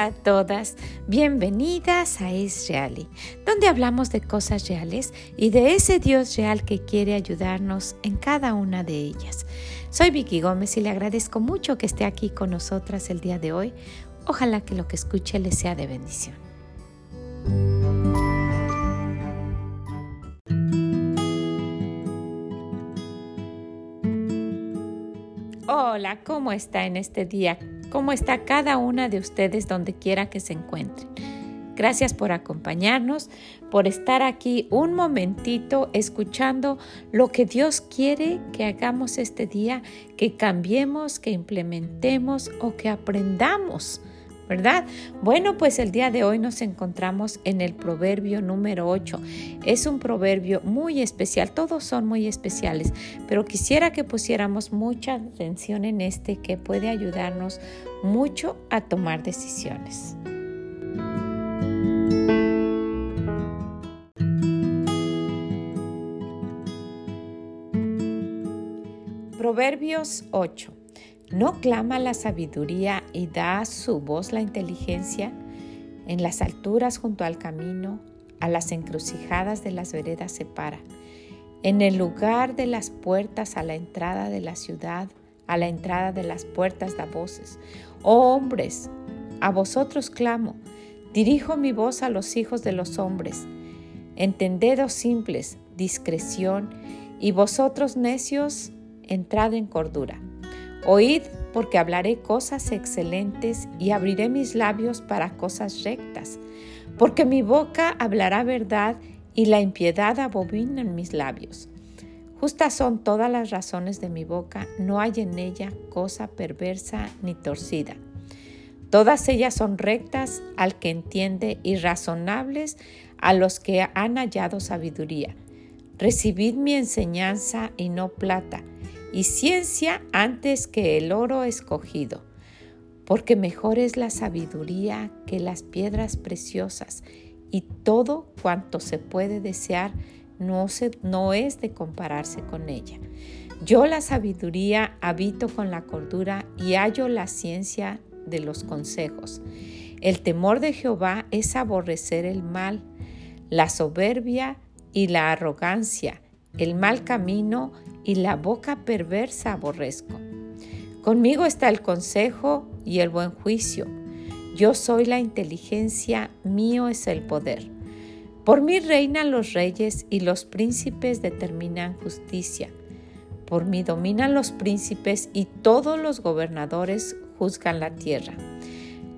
A todas, bienvenidas a Es Reali, donde hablamos de cosas reales y de ese Dios real que quiere ayudarnos en cada una de ellas. Soy Vicky Gómez y le agradezco mucho que esté aquí con nosotras el día de hoy. Ojalá que lo que escuche le sea de bendición. Hola, ¿cómo está en este día? ¿Cómo está cada una de ustedes donde quiera que se encuentren? Gracias por acompañarnos, por estar aquí un momentito escuchando lo que Dios quiere que hagamos este día, que cambiemos, que implementemos o que aprendamos ¿verdad? Bueno, pues el día de hoy nos encontramos en el proverbio número 8. Es un proverbio muy especial, todos son muy especiales, pero quisiera que pusiéramos mucha atención en este que puede ayudarnos mucho a tomar decisiones. Proverbios 8. ¿No clama la sabiduría y da su voz la inteligencia? En las alturas junto al camino, a las encrucijadas de las veredas se para. En el lugar de las puertas a la entrada de la ciudad, a la entrada de las puertas da voces. Oh hombres, a vosotros clamo, dirijo mi voz a los hijos de los hombres. Entendedos simples, discreción, y vosotros necios, entrad en cordura. Oíd, porque hablaré cosas excelentes y abriré mis labios para cosas rectas, porque mi boca hablará verdad y la impiedad abobina en mis labios. Justas son todas las razones de mi boca, no hay en ella cosa perversa ni torcida. Todas ellas son rectas al que entiende y razonables a los que han hallado sabiduría. Recibid mi enseñanza y no plata y ciencia antes que el oro escogido, porque mejor es la sabiduría que las piedras preciosas, y todo cuanto se puede desear no, no es de compararse con ella. Yo la sabiduría habito con la cordura y hallo la ciencia de los consejos. El temor de Jehová es aborrecer el mal, la soberbia y la arrogancia, el mal camino y la boca perversa aborrezco. Conmigo está el consejo y el buen juicio. Yo soy la inteligencia, mío es el poder. Por mí reinan los reyes y los príncipes determinan justicia. Por mí dominan los príncipes y todos los gobernadores juzgan la tierra.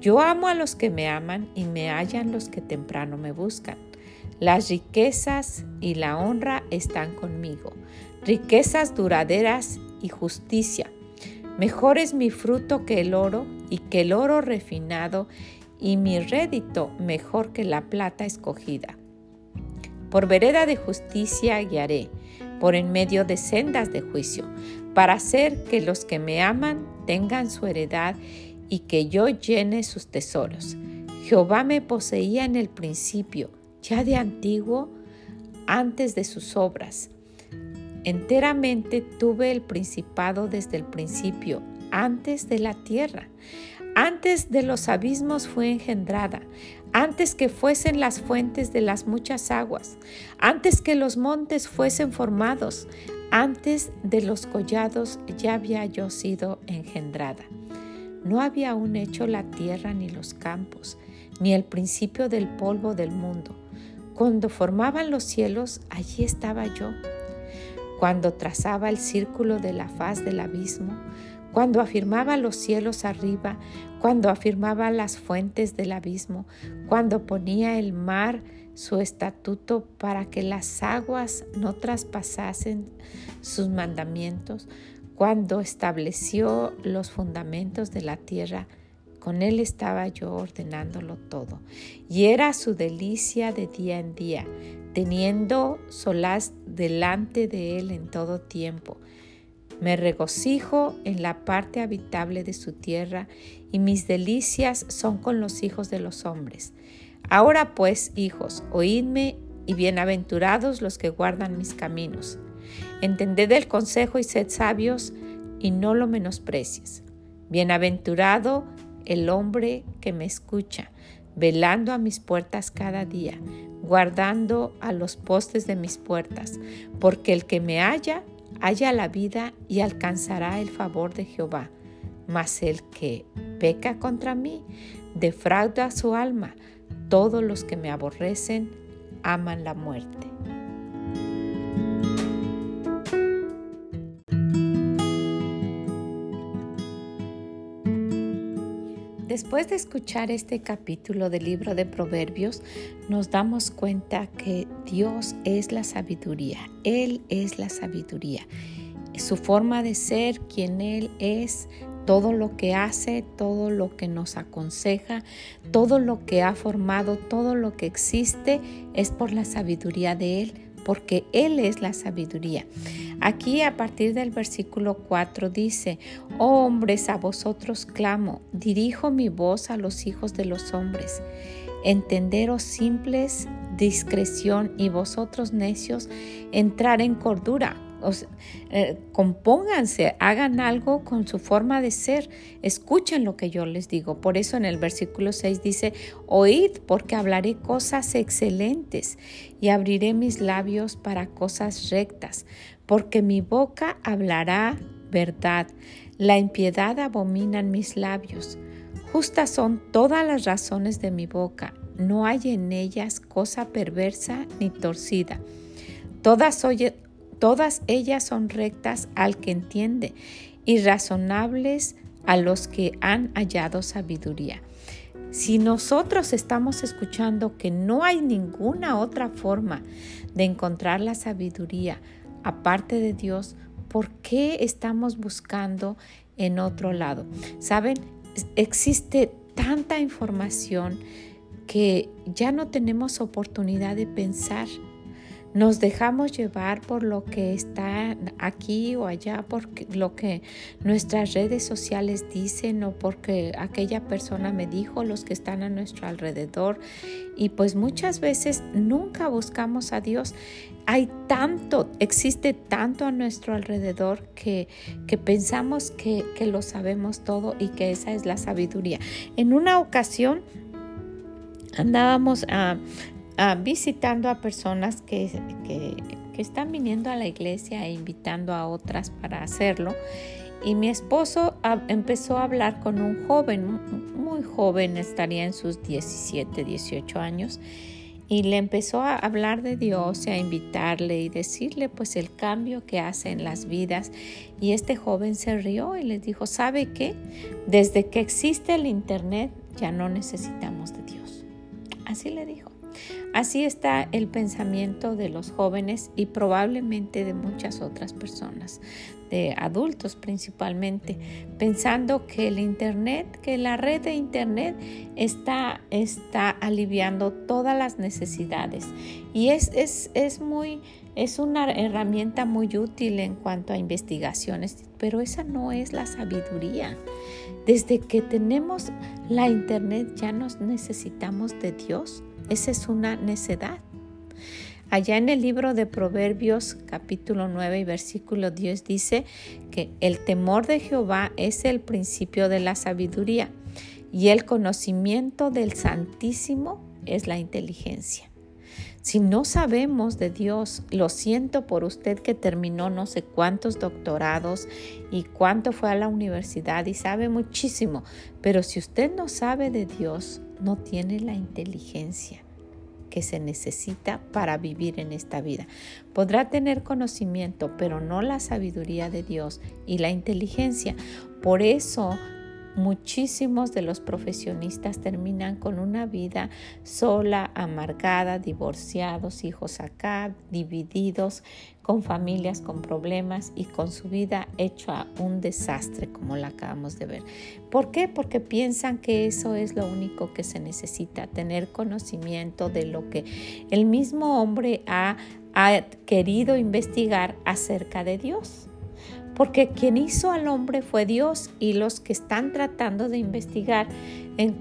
Yo amo a los que me aman y me hallan los que temprano me buscan. Las riquezas y la honra están conmigo riquezas duraderas y justicia. Mejor es mi fruto que el oro y que el oro refinado y mi rédito mejor que la plata escogida. Por vereda de justicia guiaré, por en medio de sendas de juicio, para hacer que los que me aman tengan su heredad y que yo llene sus tesoros. Jehová me poseía en el principio, ya de antiguo, antes de sus obras. Enteramente tuve el principado desde el principio, antes de la tierra. Antes de los abismos fue engendrada, antes que fuesen las fuentes de las muchas aguas, antes que los montes fuesen formados, antes de los collados ya había yo sido engendrada. No había aún hecho la tierra ni los campos, ni el principio del polvo del mundo. Cuando formaban los cielos, allí estaba yo. Cuando trazaba el círculo de la faz del abismo, cuando afirmaba los cielos arriba, cuando afirmaba las fuentes del abismo, cuando ponía el mar su estatuto para que las aguas no traspasasen sus mandamientos, cuando estableció los fundamentos de la tierra, con él estaba yo ordenándolo todo. Y era su delicia de día en día, teniendo solaz delante de él en todo tiempo. Me regocijo en la parte habitable de su tierra y mis delicias son con los hijos de los hombres. Ahora pues, hijos, oídme y bienaventurados los que guardan mis caminos. Entended el consejo y sed sabios y no lo menosprecies. Bienaventurado el hombre que me escucha, velando a mis puertas cada día, guardando a los postes de mis puertas, porque el que me halla, halla la vida y alcanzará el favor de Jehová. Mas el que peca contra mí, defrauda su alma. Todos los que me aborrecen aman la muerte. Después de escuchar este capítulo del libro de Proverbios, nos damos cuenta que Dios es la sabiduría, Él es la sabiduría. Su forma de ser, quien Él es, todo lo que hace, todo lo que nos aconseja, todo lo que ha formado, todo lo que existe, es por la sabiduría de Él, porque Él es la sabiduría. Aquí a partir del versículo 4 dice, oh hombres, a vosotros clamo, dirijo mi voz a los hijos de los hombres. Entenderos simples, discreción y vosotros necios, entrar en cordura eh, compónganse, hagan algo con su forma de ser, escuchen lo que yo les digo. Por eso en el versículo 6 dice, oíd porque hablaré cosas excelentes y abriré mis labios para cosas rectas, porque mi boca hablará verdad, la impiedad abominan mis labios. Justas son todas las razones de mi boca, no hay en ellas cosa perversa ni torcida. Todas Todas ellas son rectas al que entiende y razonables a los que han hallado sabiduría. Si nosotros estamos escuchando que no hay ninguna otra forma de encontrar la sabiduría aparte de Dios, ¿por qué estamos buscando en otro lado? Saben, existe tanta información que ya no tenemos oportunidad de pensar nos dejamos llevar por lo que está aquí o allá, por lo que nuestras redes sociales dicen o porque aquella persona me dijo, los que están a nuestro alrededor. Y pues muchas veces nunca buscamos a Dios. Hay tanto, existe tanto a nuestro alrededor que, que pensamos que, que lo sabemos todo y que esa es la sabiduría. En una ocasión andábamos a Ah, visitando a personas que, están viniendo a la iglesia e invitando a otras para hacerlo. Y mi esposo empezó a hablar con un joven, muy joven, estaría en sus 17, 18 años, y le empezó a hablar de Dios y a invitarle y decirle pues el cambio que hace en las vidas. Y este joven se rió y le dijo, ¿sabe qué? Desde que existe el Internet ya no necesitamos de Dios. Así le dijo. Así está el pensamiento de los jóvenes y probablemente de muchas otras personas, de adultos principalmente, pensando que el Internet, que la red de Internet está, está aliviando todas las necesidades. Y es, es, es muy... Es una herramienta muy útil en cuanto a investigaciones, pero esa no es la sabiduría. Desde que tenemos la internet ya nos necesitamos de Dios. Esa es una necedad. Allá en el libro de Proverbios capítulo 9 y versículo 10 dice que el temor de Jehová es el principio de la sabiduría y el conocimiento del Santísimo es la inteligencia. Si no sabemos de Dios, lo siento por usted que terminó no sé cuántos doctorados y cuánto fue a la universidad y sabe muchísimo, pero si usted no sabe de Dios, no tiene la inteligencia que se necesita para vivir en esta vida. Podrá tener conocimiento, pero no la sabiduría de Dios y la inteligencia. Por eso Muchísimos de los profesionistas terminan con una vida sola, amargada, divorciados, hijos acá, divididos, con familias con problemas y con su vida hecha un desastre como la acabamos de ver. ¿Por qué? Porque piensan que eso es lo único que se necesita, tener conocimiento de lo que el mismo hombre ha, ha querido investigar acerca de Dios porque quien hizo al hombre fue Dios y los que están tratando de investigar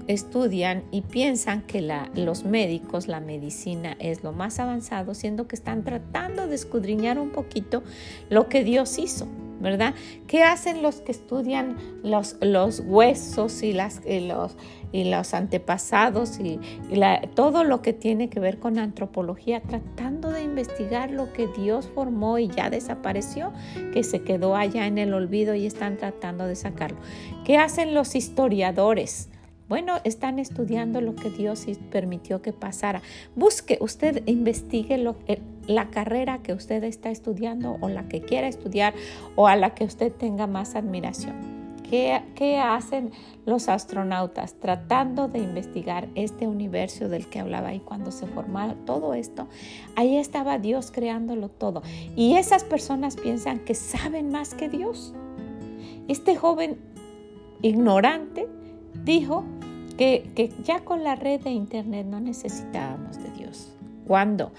estudian y piensan que los médicos, la medicina es lo más avanzado, siendo que están tratando de escudriñar un poquito lo que Dios hizo. ¿Verdad? ¿Qué hacen los que estudian los, los huesos y, las, los, y los antepasados y, todo lo que tiene que ver con antropología, tratando de investigar lo que Dios formó y ya desapareció, que se quedó allá en el olvido y están tratando de sacarlo? ¿Qué hacen los historiadores? Bueno, están estudiando lo que Dios permitió que pasara. Busque, usted investigue lo, eh, la carrera que usted está estudiando o la que quiera estudiar o a la que usted tenga más admiración. ¿Qué, ¿Qué, hacen los astronautas tratando de investigar este universo del que hablaba y cuando se formaba todo esto? Ahí estaba Dios creándolo todo. Y esas personas piensan que saben más que Dios. Este joven ignorante dijo que, ya con la red de Internet no necesitábamos de Dios. ¿Cuándo?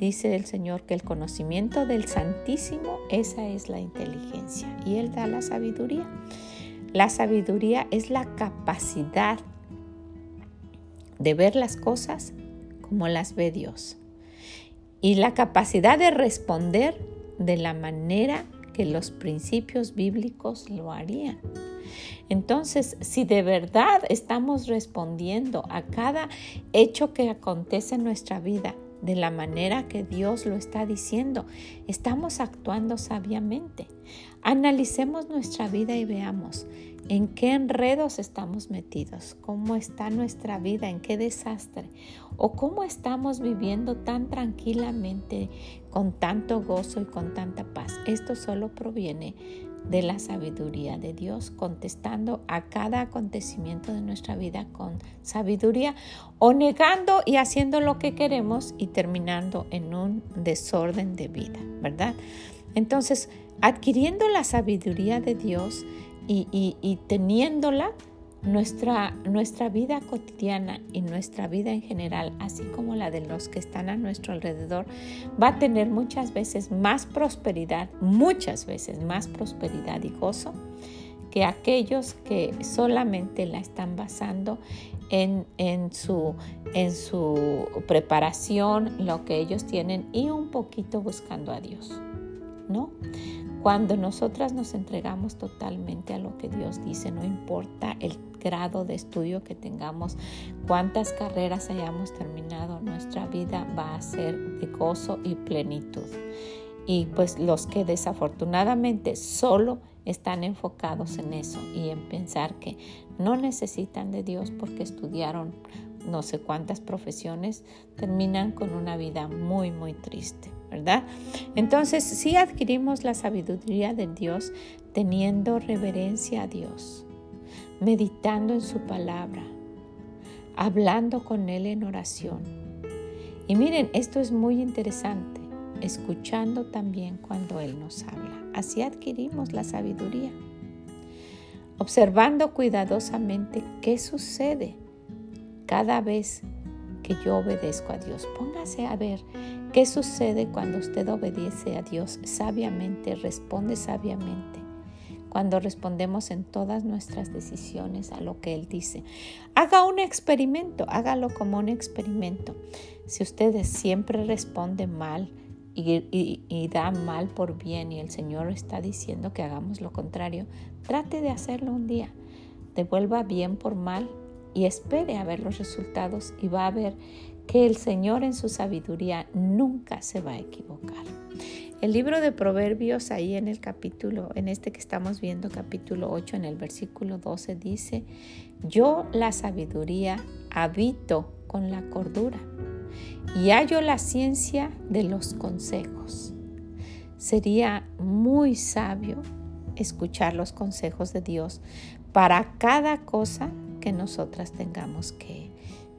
Dice el Señor que el conocimiento del Santísimo, esa es la inteligencia. Y Él da la sabiduría. La sabiduría es la capacidad de ver las cosas como las ve Dios. Y la capacidad de responder de la manera que los principios bíblicos lo harían. Entonces, si de verdad estamos respondiendo a cada hecho que acontece en nuestra vida de la manera que Dios lo está diciendo, estamos actuando sabiamente. Analicemos nuestra vida y veamos en qué enredos estamos metidos, cómo está nuestra vida, en qué desastre, o cómo estamos viviendo tan tranquilamente, con tanto gozo y con tanta paz. Esto solo proviene de la sabiduría de Dios, contestando a cada acontecimiento de nuestra vida con sabiduría o negando y haciendo lo que queremos y terminando en un desorden de vida, ¿verdad? Entonces, adquiriendo la sabiduría de Dios y, y teniéndola, nuestra, nuestra vida cotidiana y nuestra vida en general, así como la de los que están a nuestro alrededor, va a tener muchas veces más prosperidad, muchas veces más prosperidad y gozo que aquellos que solamente la están basando en, en, su, en su preparación, lo que ellos tienen y un poquito buscando a Dios. ¿No? Cuando nosotras nos entregamos totalmente a lo que Dios dice, no importa el grado de estudio que tengamos, cuántas carreras hayamos terminado, nuestra vida va a ser de gozo y plenitud. Y pues los que desafortunadamente solo están enfocados en eso y en pensar que no necesitan de Dios porque estudiaron no sé cuántas profesiones, terminan con una vida muy, muy triste. ¿Verdad? Entonces, si adquirimos la sabiduría de Dios teniendo reverencia a Dios, meditando en su palabra, hablando con Él en oración. Y miren, esto es muy interesante, escuchando también cuando Él nos habla. Así adquirimos la sabiduría. Observando cuidadosamente qué sucede cada vez que yo obedezco a Dios. Póngase a ver ¿Qué sucede cuando usted obedece a Dios sabiamente, responde sabiamente? Cuando respondemos en todas nuestras decisiones a lo que Él dice. Haga un experimento, hágalo como un experimento. Si usted siempre responde mal y, y da mal por bien y el Señor está diciendo que hagamos lo contrario, trate de hacerlo un día. Devuelva bien por mal y espere a ver los resultados y va a ver que el Señor en su sabiduría nunca se va a equivocar. El libro de Proverbios ahí en el capítulo, en este que estamos viendo, capítulo 8, en el versículo 12, dice, yo la sabiduría habito con la cordura y hallo la ciencia de los consejos. Sería muy sabio escuchar los consejos de Dios para cada cosa que nosotras tengamos que,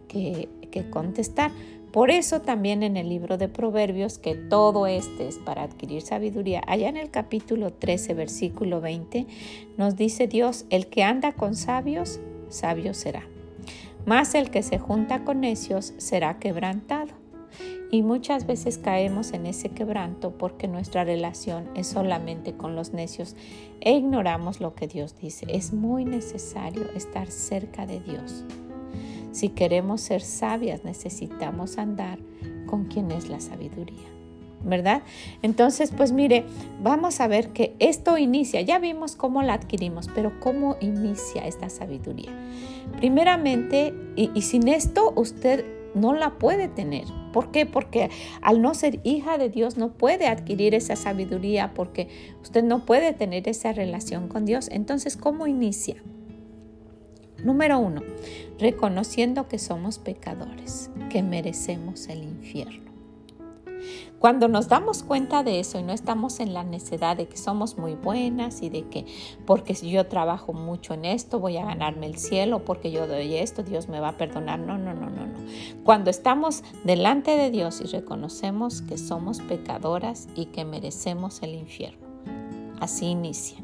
que que contestar. Por eso también en el libro de Proverbios, que todo este es para adquirir sabiduría, allá en el capítulo 13, versículo 20, nos dice Dios, el que anda con sabios, sabio será. Mas el que se junta con necios será quebrantado. Y muchas veces caemos en ese quebranto porque nuestra relación es solamente con los necios e ignoramos lo que Dios dice. Es muy necesario estar cerca de Dios. Si queremos ser sabias, necesitamos andar con quien es la sabiduría. ¿verdad? Entonces, pues mire, vamos a ver que esto inicia, ya vimos cómo la adquirimos, pero cómo inicia esta sabiduría. Primeramente, y, sin esto usted no la puede tener. ¿Por qué? Porque al no ser hija de Dios no puede adquirir esa sabiduría porque usted no puede tener esa relación con Dios. Entonces, ¿cómo inicia? Número uno, reconociendo que somos pecadores, que merecemos el infierno. Cuando nos damos cuenta de eso y no estamos en la necesidad de que somos muy buenas y de que porque si yo trabajo mucho en esto voy a ganarme el cielo, porque yo doy esto, Dios me va a perdonar. No, no, no, no, no. Cuando estamos delante de Dios y reconocemos que somos pecadoras y que merecemos el infierno. Así inicia.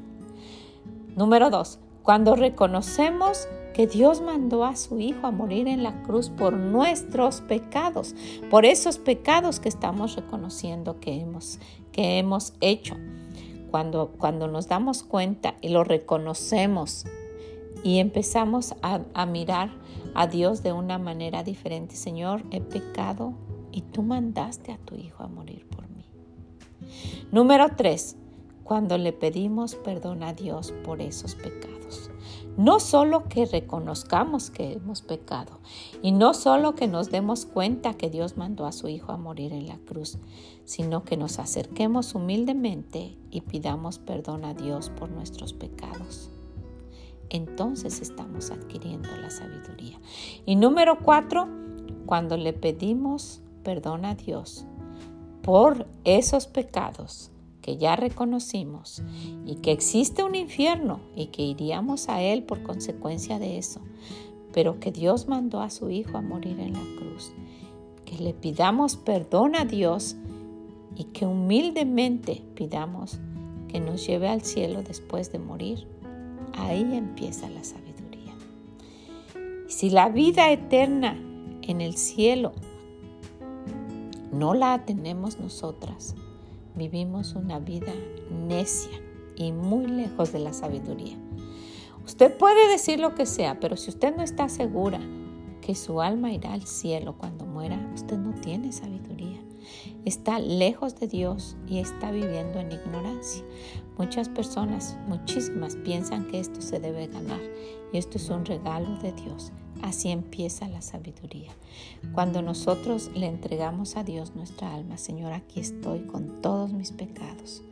Número dos, cuando reconocemos que Dios mandó a su Hijo a morir en la cruz por nuestros pecados, por esos pecados que estamos reconociendo que hemos, que hemos hecho. Cuando, cuando nos damos cuenta y lo reconocemos y empezamos a, a mirar a Dios de una manera diferente, Señor, he pecado y tú mandaste a tu Hijo a morir por mí. Número tres, cuando le pedimos perdón a Dios por esos pecados. No solo que reconozcamos que hemos pecado y no solo que nos demos cuenta que Dios mandó a su Hijo a morir en la cruz, sino que nos acerquemos humildemente y pidamos perdón a Dios por nuestros pecados. Entonces estamos adquiriendo la sabiduría. Y número cuatro, cuando le pedimos perdón a Dios por esos pecados, que ya reconocimos y que existe un infierno y que iríamos a él por consecuencia de eso, pero que Dios mandó a su Hijo a morir en la cruz. Que le pidamos perdón a Dios y que humildemente pidamos que nos lleve al cielo después de morir. Ahí empieza la sabiduría. Si la vida eterna en el cielo no la tenemos nosotras, vivimos una vida necia y muy lejos de la sabiduría. Usted puede decir lo que sea, pero si usted no está segura que su alma irá al cielo cuando muera, usted no tiene sabiduría. Está lejos de Dios y está viviendo en ignorancia. Muchas personas, muchísimas, piensan que esto se debe ganar y esto es un regalo de Dios. Así empieza la sabiduría. Cuando nosotros le entregamos a Dios nuestra alma, Señor, aquí estoy con todos mis pecados.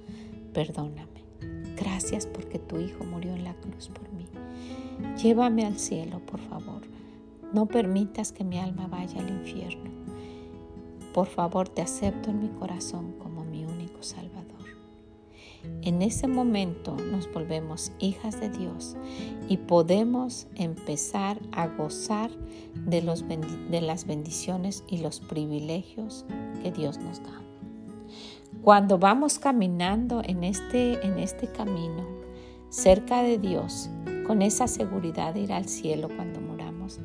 Perdóname. Gracias porque tu Hijo murió en la cruz por mí. Llévame al cielo, por favor. No permitas que mi alma vaya al infierno. Por favor, te acepto en mi corazón como mi único Salvador. En ese momento nos volvemos hijas de Dios y podemos empezar a gozar de, los de las bendiciones y los privilegios que Dios nos da. Cuando vamos caminando en este, en este camino cerca de Dios, con esa seguridad de ir al cielo cuando moramos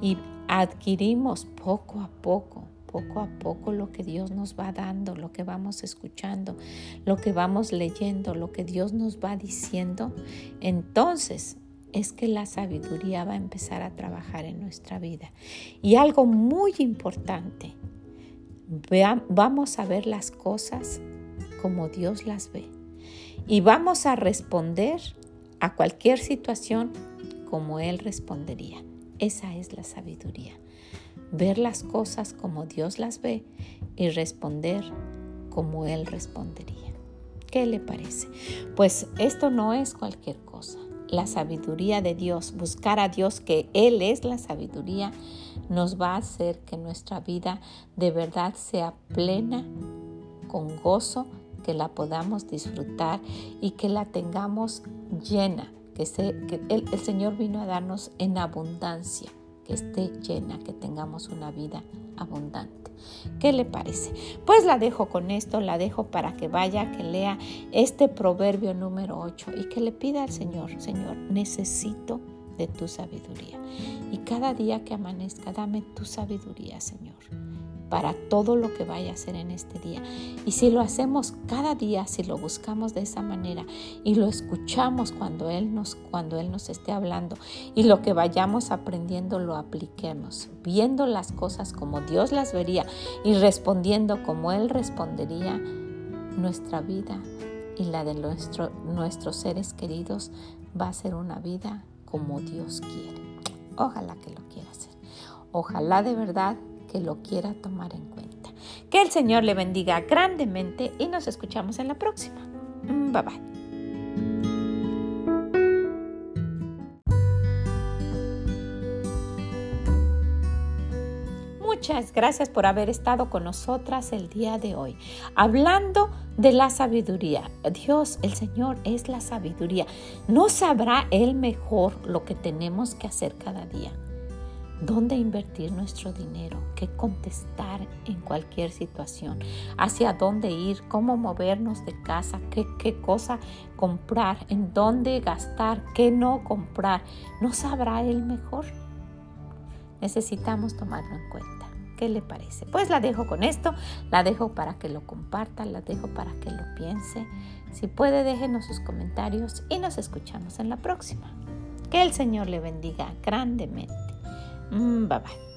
y adquirimos poco a poco poco a poco lo que Dios nos va dando, lo que vamos escuchando, lo que vamos leyendo, lo que Dios nos va diciendo, entonces es que la sabiduría va a empezar a trabajar en nuestra vida. Y algo muy importante, vamos a ver las cosas como Dios las ve. Y vamos a responder a cualquier situación como Él respondería. Esa es la sabiduría ver las cosas como Dios las ve y responder como Él respondería. ¿Qué le parece? Pues esto no es cualquier cosa. La sabiduría de Dios, buscar a Dios que Él es la sabiduría, nos va a hacer que nuestra vida de verdad sea plena, con gozo, que la podamos disfrutar y que la tengamos llena, que, que el, el Señor vino a darnos en abundancia esté llena, que tengamos una vida abundante. ¿Qué le parece? Pues la dejo con esto, la dejo para que vaya, que lea este proverbio número 8 y que le pida al Señor, Señor, necesito de tu sabiduría. Y cada día que amanezca, dame tu sabiduría, Señor para todo lo que vaya a hacer en este día. Y si lo hacemos cada día, si lo buscamos de esa manera y lo escuchamos cuando Él nos, cuando Él nos esté hablando y lo que vayamos aprendiendo lo apliquemos, viendo las cosas como Dios las vería y respondiendo como Él respondería, nuestra vida y la de nuestro, nuestros seres queridos va a ser una vida como Dios quiere. Ojalá que lo quiera hacer. Ojalá de verdad que lo quiera tomar en cuenta. Que el Señor le bendiga grandemente y nos escuchamos en la próxima. Mm, bye bye. Muchas gracias por haber estado con nosotras el día de hoy, hablando de la sabiduría. Dios, el Señor, es la sabiduría. No sabrá Él mejor lo que tenemos que hacer cada día dónde invertir nuestro dinero, qué contestar en cualquier situación, hacia dónde ir, cómo movernos de casa, qué, qué cosa comprar, en dónde gastar, qué no comprar. ¿No sabrá él mejor? Necesitamos tomarlo en cuenta. ¿Qué le parece? Pues la dejo con esto, la dejo para que lo comparta, la dejo para que lo piense. Si puede, déjenos sus comentarios y nos escuchamos en la próxima. Que el Señor le bendiga grandemente. Mm, bye bye.